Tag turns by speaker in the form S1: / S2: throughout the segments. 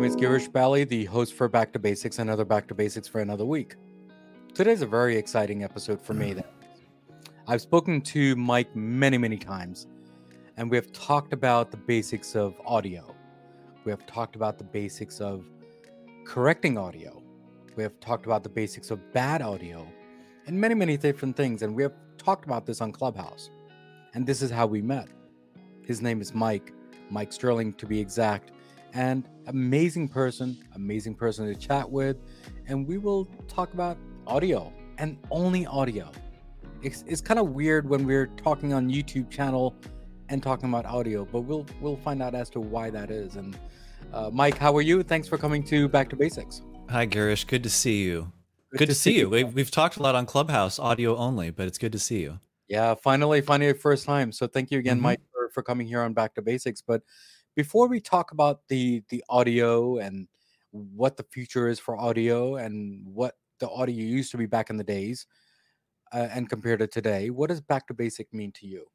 S1: name is Girish Bally, the host for Back to Basics, another Back to Basics for another week. Today's a very exciting episode for me. Mm. I've spoken to Mike many, many times, and we have talked about the basics of audio. We have talked about the basics of correcting audio. We have talked about the basics of bad audio and many, many different things. And we have talked about this on Clubhouse. And this is how we met. His name is Mike, Mike Sterling to be exact, and amazing person, amazing person to chat with. And we will talk about audio and only audio. It's, it's kind of weird when we're talking on YouTube channel and talking about audio, but we'll we'll find out as to why that is. And uh, Mike, how are you? Thanks for coming to Back to Basics.
S2: Hi, Girish. Good to see you. Good, good to, see, see you. We've, we've talked a lot on Clubhouse, audio only, but it's good to see you.
S1: Yeah, finally, finally, first time. So thank you again, mm-hmm. Mike, for, for coming here on Back to Basics. But before we talk about the the audio and what the future is for audio and what the audio used to be back in the days uh, and compared to today, what does back to basic mean to you?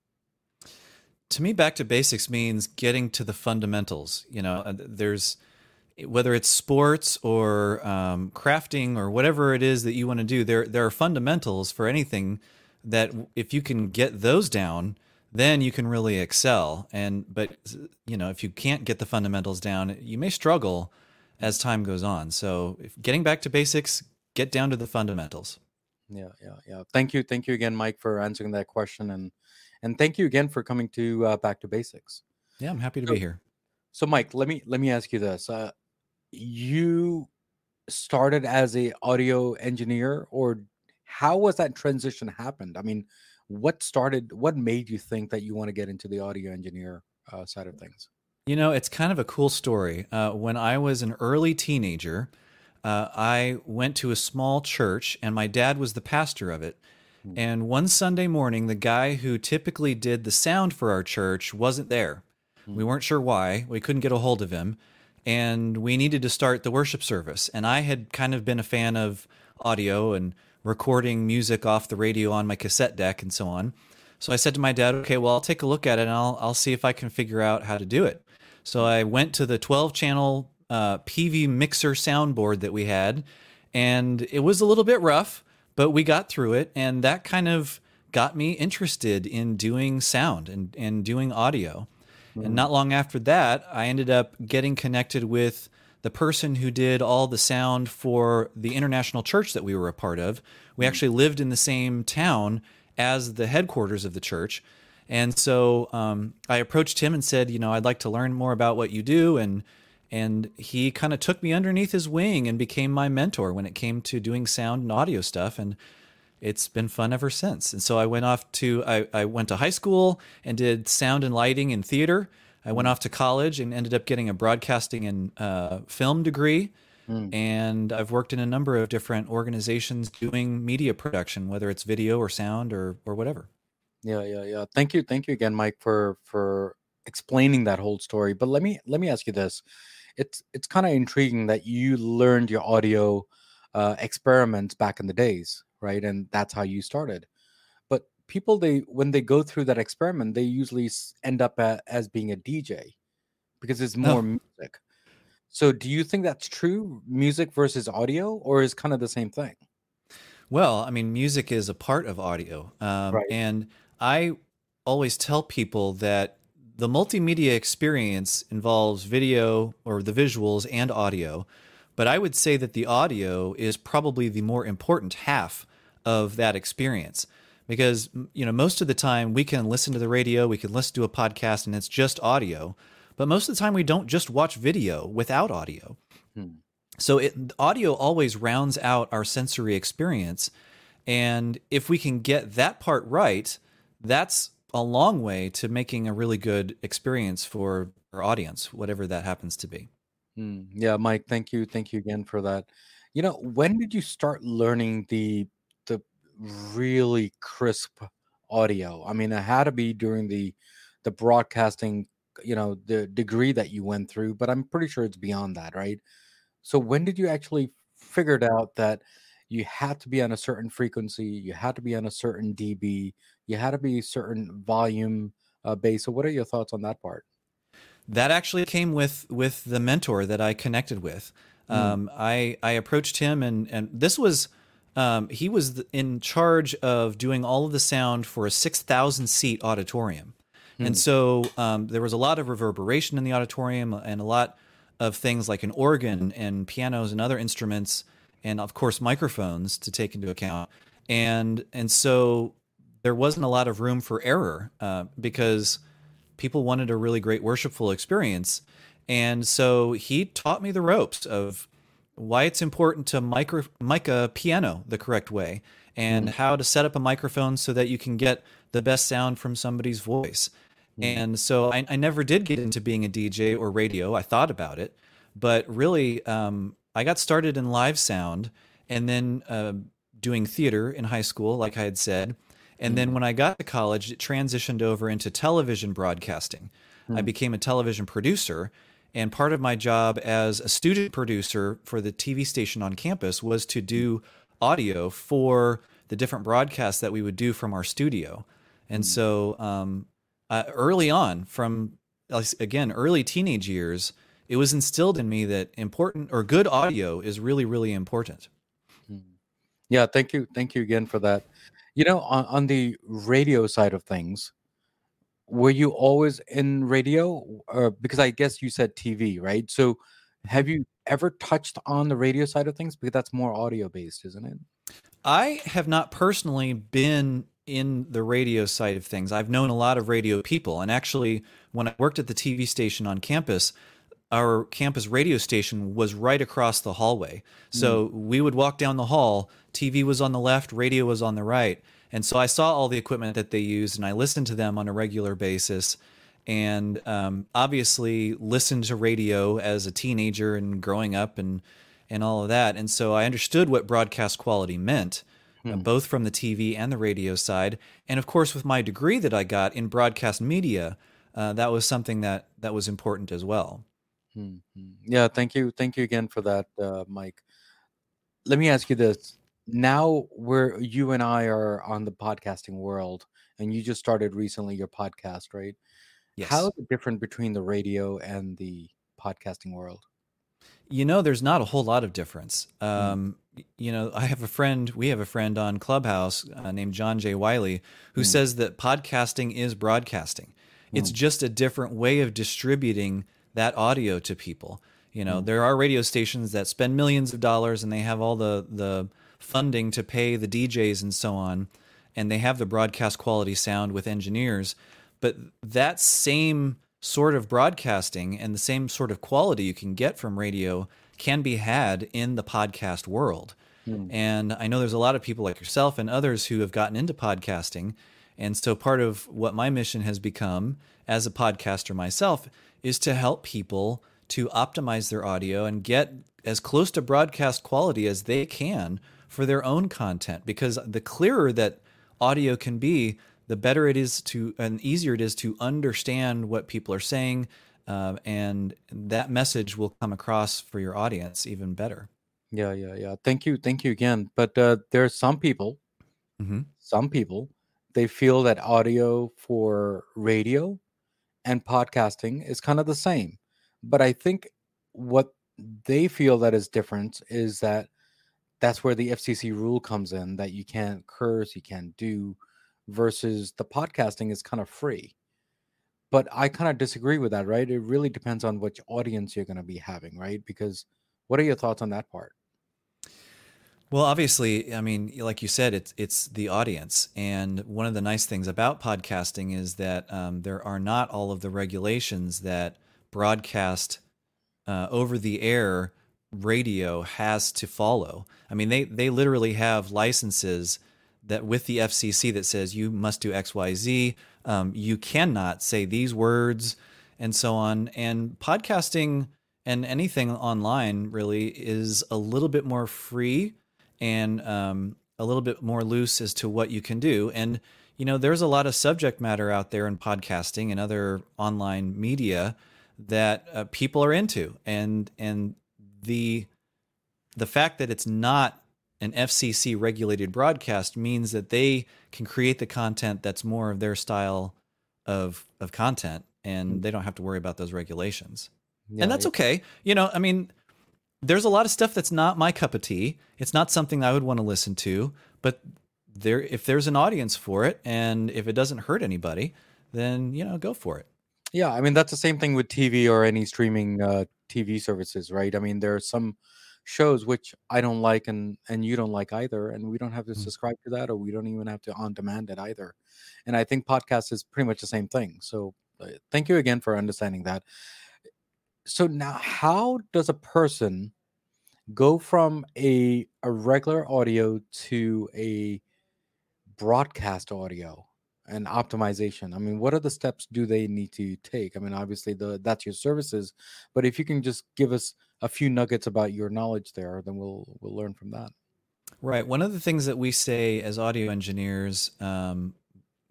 S2: To me, back to basics means getting to the fundamentals. You know, there's whether it's sports or um, crafting or whatever it is that you want to do, there there are fundamentals for anything that if you can get those down, then you can really excel. And but you know, if you can't get the fundamentals down, you may struggle as time goes on. So, getting back to basics, get down to the fundamentals.
S1: Yeah, yeah, yeah. Thank you, thank you again, Mike, for answering that question, and and thank you again for coming to uh, Back to Basics.
S2: Yeah, I'm happy to so, be here.
S1: So, Mike, let me let me ask you this: uh, You started as a audio engineer, or how was that transition happened? I mean, what started? What made you think that you want to get into the audio engineer uh, side of things?
S2: You know, it's kind of a cool story. Uh, when I was an early teenager, uh, I went to a small church, and my dad was the pastor of it. Hmm. And one Sunday morning, the guy who typically did the sound for our church wasn't there. We hmm. weren't sure why. We couldn't get a hold of him. And we needed to start the worship service. And I had kind of been a fan of audio and recording music off the radio on my cassette deck and so on. So I said to my dad, okay, well, I'll take a look at it and I'll, I'll see if I can figure out how to do it. So I went to the 12 channel uh, Peavey mixer soundboard that we had, and it was a little bit rough, but we got through it, and that kind of got me interested in doing sound and, and doing audio. Mm-hmm. And not long after that, I ended up getting connected with the person who did all the sound for the international church that we were a part of. We mm-hmm. actually lived in the same town as the headquarters of the church. And so um, I approached him and said, you know, I'd like to learn more about what you do and and he kind of took me underneath his wing and became my mentor when it came to doing sound and audio stuff and it's been fun ever since and so i went off to i, I went to high school and did sound and lighting and theater i went off to college and ended up getting a broadcasting and uh, film degree mm. and i've worked in a number of different organizations doing media production whether it's video or sound or or whatever
S1: yeah yeah yeah thank you thank you again mike for for explaining that whole story but let me let me ask you this it's it's kind of intriguing that you learned your audio uh, experiments back in the days, right? And that's how you started. People, they when they go through that experiment, they usually end up at, as being a DJ because it's more music. So, do you think that's true, music versus audio, or is kind of the same thing?
S2: Well, I mean, music is a part of audio, um, right. and I always tell people that the multimedia experience involves video or the visuals and audio, but I would say that the audio is probably the more important half of that experience because you know most of the time we can listen to the radio, we can listen to a podcast and it's just audio, but most of the time we don't just watch video without audio. Hmm. So it, audio always rounds out our sensory experience and if we can get that part right, that's a long way to making a really good experience for our audience, whatever that happens to be.
S1: Mm, yeah, Mike, thank you, thank you again for that. You know, when did you start learning the really crisp audio? I mean, it had to be during the the broadcasting, you know, the degree that you went through, but I'm pretty sure it's beyond that, right? So when did you actually figured out that you had to be on a certain frequency, you had to be on a certain dB, you had to be certain volume uh, base. So, what are your thoughts on that part?
S2: that actually came with with the mentor that I connected with. Mm. Um, I I approached him and and this was um, he was in charge of doing all of the sound for a six thousand seat auditorium, mm. and so um, there was a lot of reverberation in the auditorium and a lot of things like an organ and pianos and other instruments and of course microphones to take into account and and so there wasn't a lot of room for error uh, because people wanted a really great worshipful experience. And so he taught me the ropes of why it's important to micro, mic a piano the correct way and mm. how to set up a microphone so that you can get the best sound from somebody's voice. Mm. And so I, I, never did get into being a DJ or radio. I thought about it, but really, um, I got started in live sound and then uh, doing theater in high school, like I had said. And then mm. when I got to college, it transitioned over into television broadcasting. Mm. I hmm. became a television producer. And part of my job as a student producer for the TV station on campus was to do audio for the different broadcasts that we would do from our studio. And mm. so um, uh, early on, from again, early teenage years, it was instilled in me that important or good audio is really, really important. Hmm.
S1: Yeah, thank you. Thank you again for that. You know, on, on the radio side of things, were you always in radio? Or because I guess you said TV, right? So have you ever touched on the radio side of things? Because that's more audio based, isn't it?
S2: I have not personally been in the radio side of things. I've known a lot of radio people. And actually, when I worked at the TV station on campus, our campus radio station was right across the hallway. So mm. we would walk down the hall, TV was on the left, radio was on the right. And so I saw all the equipment that they used and I listened to them on a regular basis and um, obviously listened to radio as a teenager and growing up and and all of that. And so I understood what broadcast quality meant, uh, hmm. uh, both from the TV and the radio side. And of course, with my degree that I got in broadcast media, uh, that was something that that was important as well.
S1: Hmm. Yeah, thank you, thank you again for that, uh, Mike. Let me ask you this: Now, where you and I are on the podcasting world, and you just started recently your podcast, right? How is it different between the radio and the podcasting world?
S2: You know, there's not a whole lot of difference. Mm. Um, you know, I have a friend, we have a friend on Clubhouse uh, named John J. Wiley who Mm. says that podcasting is broadcasting. It's mm. just a different way of distributing that audio to people. You know, mm. there are radio stations that spend millions of dollars and they have all the the funding to pay the DJs and so on, and they have the broadcast quality sound with engineers. But that same sort of broadcasting and the same sort of quality you can get from radio can be had in the podcast world. Mm. And I know there's a lot of people like yourself and others who have gotten into podcasting. And so part of what my mission has become as a podcaster myself is to help people to optimize their audio and get as close to broadcast quality as they can for their own content because the clearer that audio can be the better it is to and easier it is to understand what people are saying uh, and that message will come across for your audience even better
S1: yeah yeah yeah thank you thank you again but uh, there are some people mm-hmm. some people they feel that audio for radio and podcasting is kind of the same. But I think what they feel that is different is that that's where the FCC rule comes in that you can't curse, you can't do, versus the podcasting is kind of free. But I kind of disagree with that, right? It really depends on which audience you're going to be having, right? Because what are your thoughts on that part?
S2: Well, obviously, I mean, like you said, it's it's the audience, and one of the nice things about podcasting is that um, there are not all of the regulations that broadcast uh, over the air radio has to follow. I mean, they they literally have licenses that with the FCC that says you must do X, Y, Z. Um, you cannot say these words and so on. And podcasting and anything online really is a little bit more free and um, a little bit more loose as to what you can do. And you know, there's a lot of subject matter out there in podcasting and other online media that uh, people are into, and and the the fact that it's not an FCC regulated broadcast means that they can create the content that's more of their style of of content and
S1: Mm.
S2: they don't have to worry about those regulations.
S1: Yeah,
S2: and that's okay. You know, I mean, there's a lot of stuff that's not my cup of tea. It's not something I would want to listen to, but there if there's an audience for it and if it doesn't hurt anybody, then, you know, go for it.
S1: Yeah, I mean that's the same thing with TV or any streaming uh, TV services, right? I mean there are some shows which I don't like and and you don't like either, and we don't have to
S2: Mm.
S1: subscribe to that, or we don't even have to on demand it either. And I think podcast is pretty much the same thing. So uh, thank you again for understanding that. So now, how does a person go from a a regular audio to a broadcast audio and optimization i mean what are the steps do they need to take i mean obviously the that's your services but if you can just give us a few nuggets about your knowledge there then we'll we'll learn from that
S2: Right. One of the things that we say as audio engineers, um,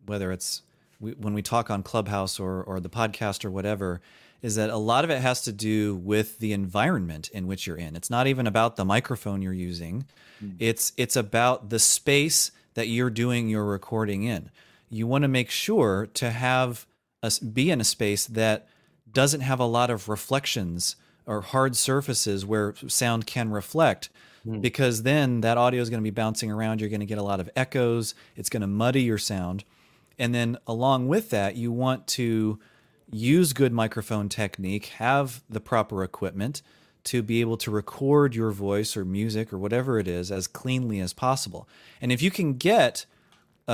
S2: whether it's we, when we talk on Clubhouse or, or the podcast or whatever, is that a lot of it has to do with the environment in which you're in. It's not even about the microphone you're using.
S1: Mm.
S2: It's it's about the space that you're doing your recording in. You want to make sure to have us be in a space that doesn't have a lot of reflections or hard surfaces where sound can reflect
S1: Hmm.
S2: because then that audio is going to be bouncing around. You're going to get a lot of echoes. It's going to muddy your sound. And then along with that, you want to use good microphone technique, have the proper equipment to be able to record your voice or music or whatever it is as cleanly as possible. And if you can get a,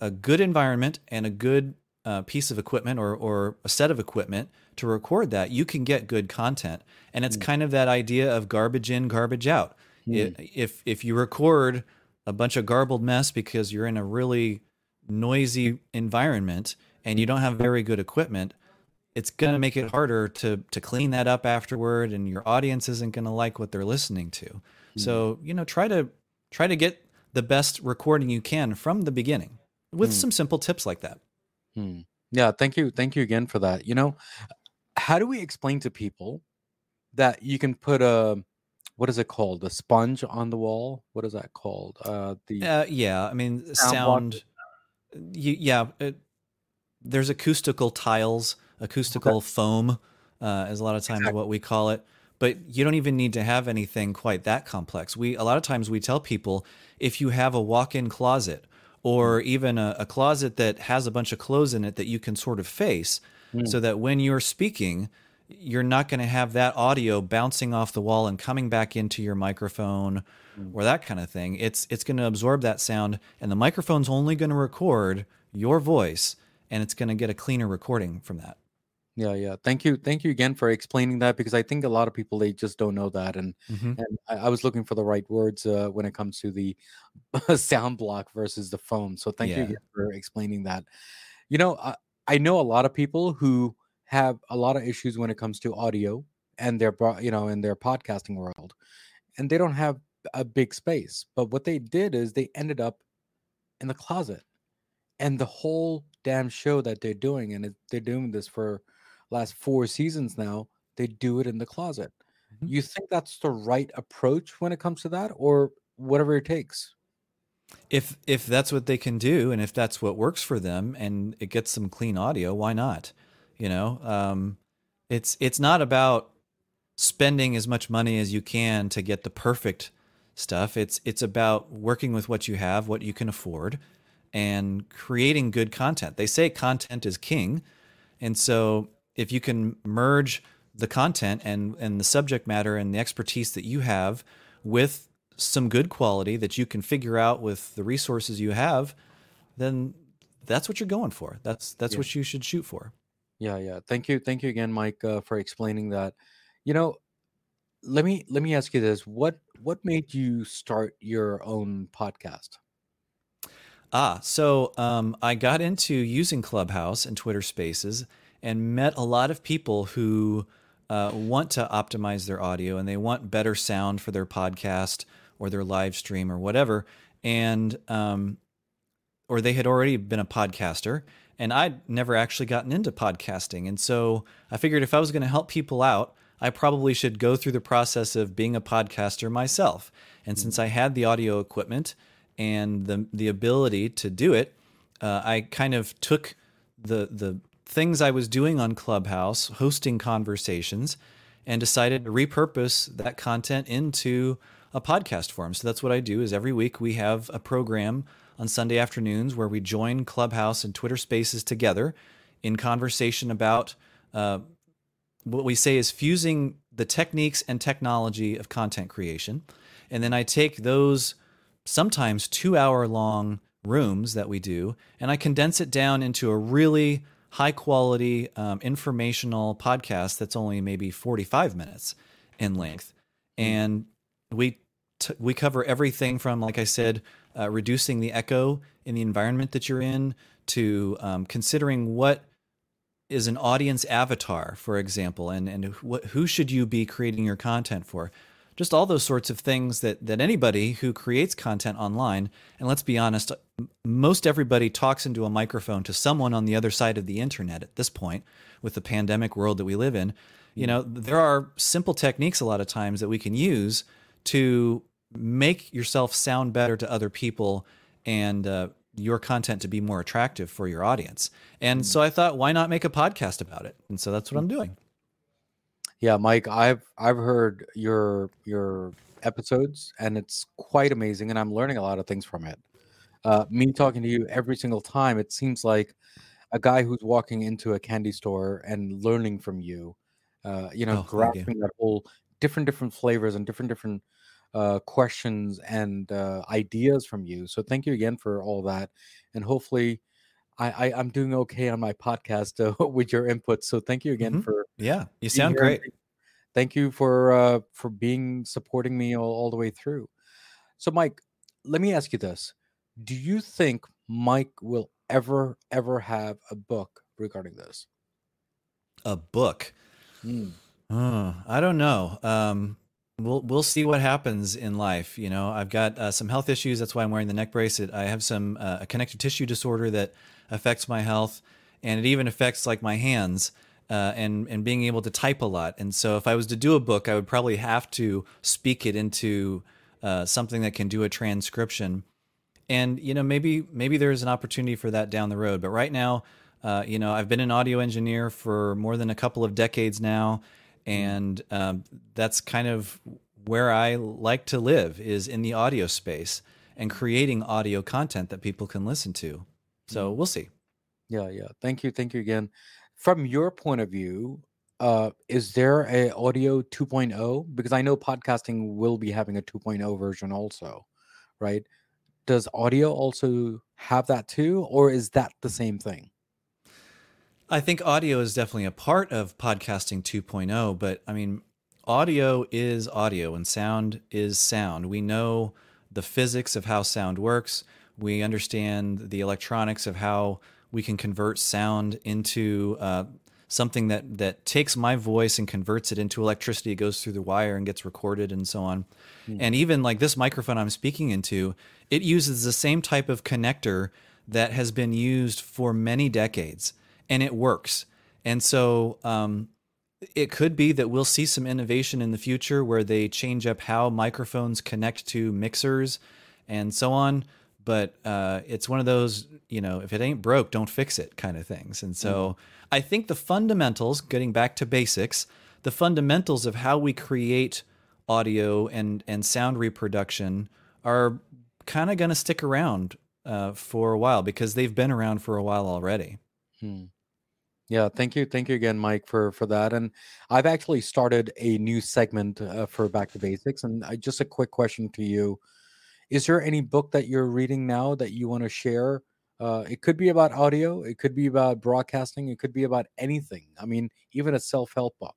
S2: a, a good environment and a good uh, piece of equipment or, or a set of equipment to record that, you can get good content. And it's hmm. kind of that idea of garbage in, garbage out. Hmm. I- If if you record a bunch of garbled mess because you're in a really noisy environment and you hmm. don't have very good equipment, it's going to make it harder to to clean that up afterward and your audience isn't going to like what they're listening to. So, you know, try to try to get the best recording you can from the beginning with
S1: Hmm.
S2: some simple tips like that.
S1: Hmm. yeah thank you thank you again for that you know how do we explain to people that you can put a what is it called a sponge on the wall what is that called uh the
S2: Uh, yeah, I mean,
S1: block.
S2: sound. y- yeah, it, there's acoustical tiles, acoustical foam, uh, is a lot of times
S1: Exactly.
S2: what we call it. But you don't even need to have anything quite that complex. We a lot of times we tell people if you have a walk-in closet or even a, a closet that has a bunch of clothes in it that you can sort of face,
S1: Mm.
S2: so that when you're speaking, you're not going to have that audio bouncing off the wall and coming back into your microphone or that kind of thing. It's it's going to absorb that sound, and the microphone's only going to record your voice, and it's going to get a cleaner recording from that.
S1: Yeah, yeah. Thank you, thank you again for explaining that because I think a lot of people they just don't know that, and
S2: Mhm.
S1: and I, I was looking for the right words uh, when it comes to the sound block versus the foam. So thank you again for explaining that. You know, I, I know a lot of people who have a lot of issues when it comes to audio and their you know in their podcasting world, and they don't have a big space. But what they did is they ended up in the closet, and the whole damn show that they're doing, and it, they're doing this for last four seasons now. They do it in the closet.
S2: Mhm.
S1: You think that's the right approach when it comes to that, or whatever it takes?
S2: If if that's what they can do, and if that's what works for them, and it gets some clean audio, why not? You know, um, it's it's not about spending as much money as you can to get the perfect stuff. It's it's about working with what you have, what you can afford, and creating good content. They say content is king, and so if you can merge the content and and the subject matter and the expertise that you have with some good quality that you can figure out with the resources you have, then that's what you're going for. That's that's
S1: Yeah.
S2: what you should shoot for.
S1: Yeah, yeah. Thank you, thank you again, Mike, uh, for explaining that. You know, let me let me ask you this: what what made you start your own podcast?
S2: Ah, so um, I got into using Clubhouse and Twitter Spaces and met a lot of people who uh, want to optimize their audio and they want better sound for their podcast or their live stream or whatever. And um, or they had already been a podcaster and I'd never actually gotten into podcasting. And so I figured if I was going to help people out, I probably should go through the process of being a podcaster myself. And since I had the audio equipment and the the ability to do it, uh, I kind of took the the things I was doing on Clubhouse, hosting conversations, and decided to repurpose that content into a podcast form. So that's what I do is every week we have a program on Sunday afternoons where we join Clubhouse and Twitter Spaces together in conversation about uh, what we say is fusing the techniques and technology of content creation. And then I take those sometimes two hour long rooms that we do and I condense it down into a really high quality um, informational podcast that's only maybe 45 minutes in length. Hmm. And we t- we cover everything from, like I said, uh, reducing the echo in the environment that you're in to um, considering what is an audience avatar, for example, and and wh- who should you be creating your content for? Just all those sorts of things that that anybody who creates content online, and let's be honest, most everybody talks into a microphone to someone on the other side of the internet at this point, with the pandemic world that we live in. You know, there are simple techniques a lot of times that we can use to make yourself sound better to other people and uh, your content to be more attractive for your audience. And mm. so I thought, why not make a podcast about it? And so that's what I'm doing.
S1: Yeah, Mike, I've I've heard your your episodes, and it's quite amazing, and I'm learning a lot of things from it. Uh, me talking to you every single time, it seems like a guy who's walking into a candy store and learning from you. Uh, you know, oh, grasping that whole different different flavors and different different uh, questions and uh, ideas from you. So thank you again for all that, and hopefully, I, I am doing okay on my podcast uh, with your input. So thank you again mm-hmm. for
S2: yeah, you sound great.
S1: Thank you for uh, for being supporting me all, all the way through. So Mike, let me ask you this: Do you think Mike will ever ever have a book regarding this?
S2: A book. Mm. Oh, I don't know. Um, we'll we'll see what happens in life. You know, I've got uh, some health issues. That's why I'm wearing the neck brace. I have some uh, a connective tissue disorder that affects my health, and it even affects like my hands. Uh, and and being able to type a lot, and so if I was to do a book, I would probably have to speak it into uh, something that can do a transcription, and you know maybe maybe there's an opportunity for that down the road. But right now, uh, you know I've been an audio engineer for more than a couple of decades now, and um, that's kind of where I like to live is in the audio space and creating audio content that people can listen to. So mm-hmm. we'll see.
S1: Yeah, yeah. Thank you, thank you again. From your point of view, uh, is there a audio 2.0? Because I know podcasting will be having a 2.0 version also, right? Does audio also have that too, or is that the same thing?
S2: I think audio is definitely a part of podcasting 2.0, but I mean, audio is audio and sound is sound. We know the physics of how sound works. We understand the electronics of how we can convert sound into uh, something that that takes my voice and converts it into electricity. It goes through the wire and gets recorded and so on. Mm. And even like this microphone I'm speaking into, it uses the same type of connector that has been used for many decades and it works. And so um, it could be that we'll see some innovation in the future where they change up how microphones connect to mixers and so on. But uh, it's one of those, you know, if it ain't broke, don't fix it kind of things. And so mm. I think the fundamentals, getting back to basics, the fundamentals of how we create audio and, and sound reproduction are kind of going to stick around uh, for a while because they've been around for a while already.
S1: Hmm. Yeah, thank you, thank you again, Mike, for for that. And I've actually started a new segment uh, for Back to Basics. And I, just a quick question to you: Is there any book that you're reading now that you want to share? Uh, it could be about audio, it could be about broadcasting, it could be about anything. I mean, even a self-help book.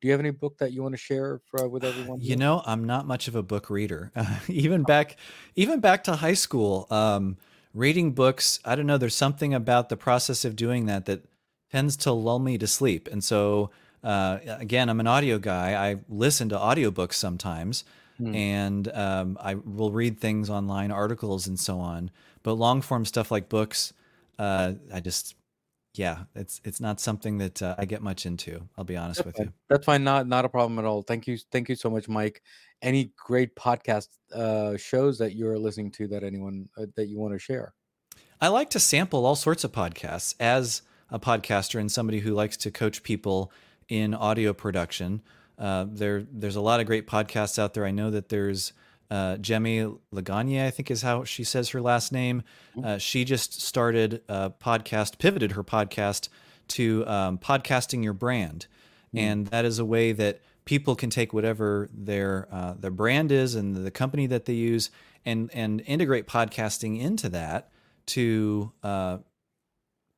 S1: Do you have any book that you want to share for, with everyone?
S2: You know, I'm not much of a book reader. Uh, even back, even back to high school, um, reading books. I don't know. There's something about the process of doing that that tends to lull me to sleep. And so, uh, again, I'm an audio guy. I listen to audiobooks sometimes, mm. and um, I will read things online, articles, and so on. But long form stuff like books, uh, I just, yeah, it's it's not something that uh, I get much into. I'll be honest
S1: That's
S2: with
S1: fine.
S2: you.
S1: That's fine. Not not a problem at all. Thank you. Thank you so much, Mike. Any great podcast uh, shows that you're listening to that anyone uh, that you want to share?
S2: I like to sample all sorts of podcasts as a podcaster and somebody who likes to coach people in audio production. Uh, there, there's a lot of great podcasts out there. I know that there's uh, Jemmy Lagagne, I think is how she says her last name. Mm-hmm. Uh, she just started a podcast, pivoted her podcast to um, podcasting your brand, mm-hmm. and that is a way that people can take whatever their uh, their brand is and the company that they use, and and integrate podcasting into that to uh,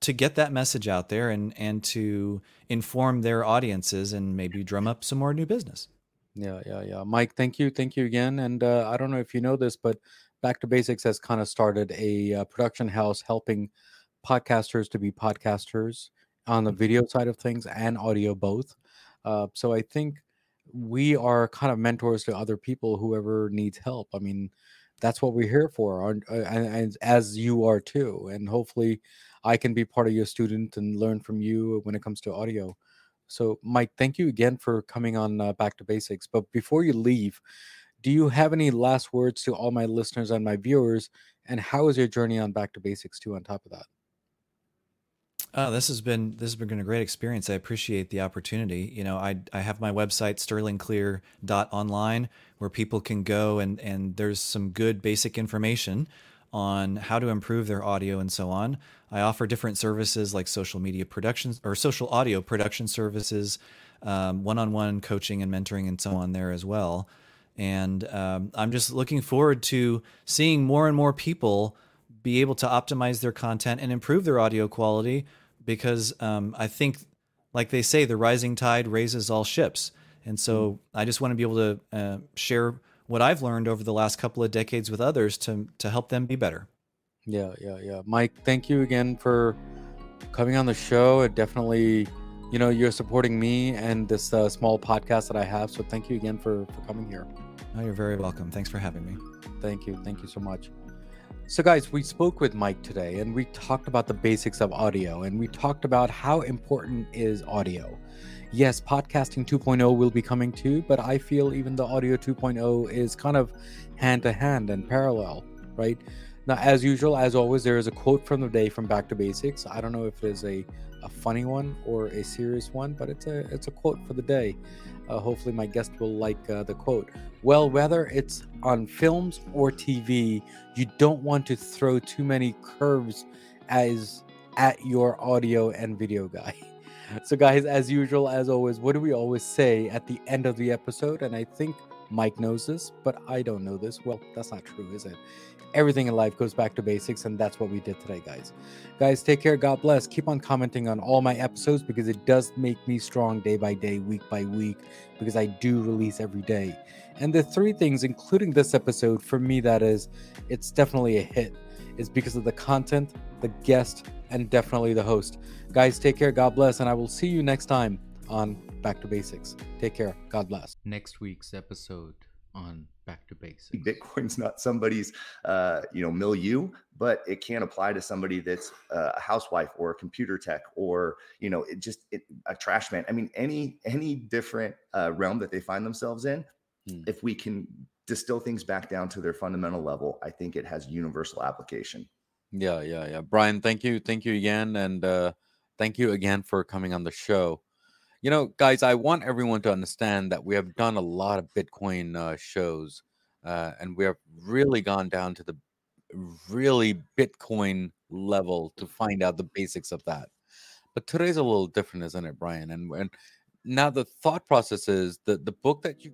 S2: to get that message out there and and to inform their audiences and maybe drum up some more new business.
S1: Yeah, yeah, yeah. Mike, thank you, thank you again. And uh, I don't know if you know this, but Back to Basics has kind of started a uh, production house helping podcasters to be podcasters on the mm-hmm. video side of things and audio both. Uh, so I think we are kind of mentors to other people, whoever needs help. I mean, that's what we're here for, and, uh, and as you are too. And hopefully, I can be part of your student and learn from you when it comes to audio. So, Mike, thank you again for coming on uh, Back to Basics. But before you leave, do you have any last words to all my listeners and my viewers? And how is your journey on Back to Basics too? On top of that.
S2: Oh, this has been this has been a great experience. I appreciate the opportunity. You know, I I have my website sterlingclear.online where people can go and and there's some good basic information on how to improve their audio and so on. I offer different services like social media productions or social audio production services, um, one-on-one coaching and mentoring and so on there as well. And um, I'm just looking forward to seeing more and more people be able to optimize their content and improve their audio quality because um, I think, like they say, the rising tide raises all ships. And so mm-hmm. I just want to be able to uh, share what I've learned over the last couple of decades with others to to help them be better.
S1: Yeah, yeah, yeah. Mike, thank you again for coming on the show. It definitely, you know, you're supporting me and this uh, small podcast that I have. So thank you again for for coming here.
S2: Oh, you're very welcome. Thanks for having me.
S1: Thank you. Thank you so much. So, guys, we spoke with Mike today and we talked about the basics of audio and we talked about how important is audio. Yes, podcasting 2.0 will be coming too, but I feel even the audio 2.0 is kind of hand to hand and parallel, right? Now, as usual, as always, there is a quote from the day from Back to Basics. I don't know if it is a, a funny one or a serious one, but it's a it's a quote for the day. Uh, hopefully, my guest will like uh, the quote. Well, whether it's on films or TV, you don't want to throw too many curves as at your audio and video guy. So, guys, as usual, as always, what do we always say at the end of the episode? And I think Mike knows this, but I don't know this. Well, that's not true, is it? everything in life goes back to basics and that's what we did today guys. Guys take care. God bless. Keep on commenting on all my episodes because it does make me strong day by day week by week because i do release every day. And the three things including this episode for me that is it's definitely a hit is because of the content the guest and definitely the host. Guys take care. God bless and i will see you next time on back to basics take care god bless
S3: next week's episode on back to basics.
S4: Bitcoin's not somebody's, uh, you know, milieu, but it can apply to somebody that's uh, a housewife or a computer tech or you know, it just it, a trash man. I mean, any any different uh, realm that they find themselves in, hmm. if we can distill things back down to their fundamental level, I think it has universal application.
S1: Yeah, yeah, yeah. Brian, thank you, thank you again, and uh, thank you again for coming on the show. You know, guys, I want everyone to understand that we have done a lot of Bitcoin uh, shows, uh, and we have really gone down to the really Bitcoin level to find out the basics of that. But today's a little different, isn't it, Brian? And and now the thought process is that the book that you